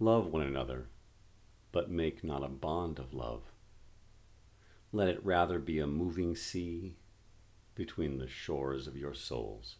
Love one another, but make not a bond of love. Let it rather be a moving sea between the shores of your souls.